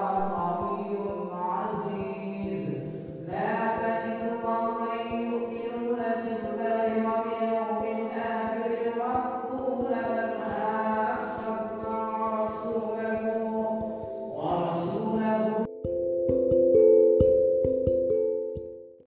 Rama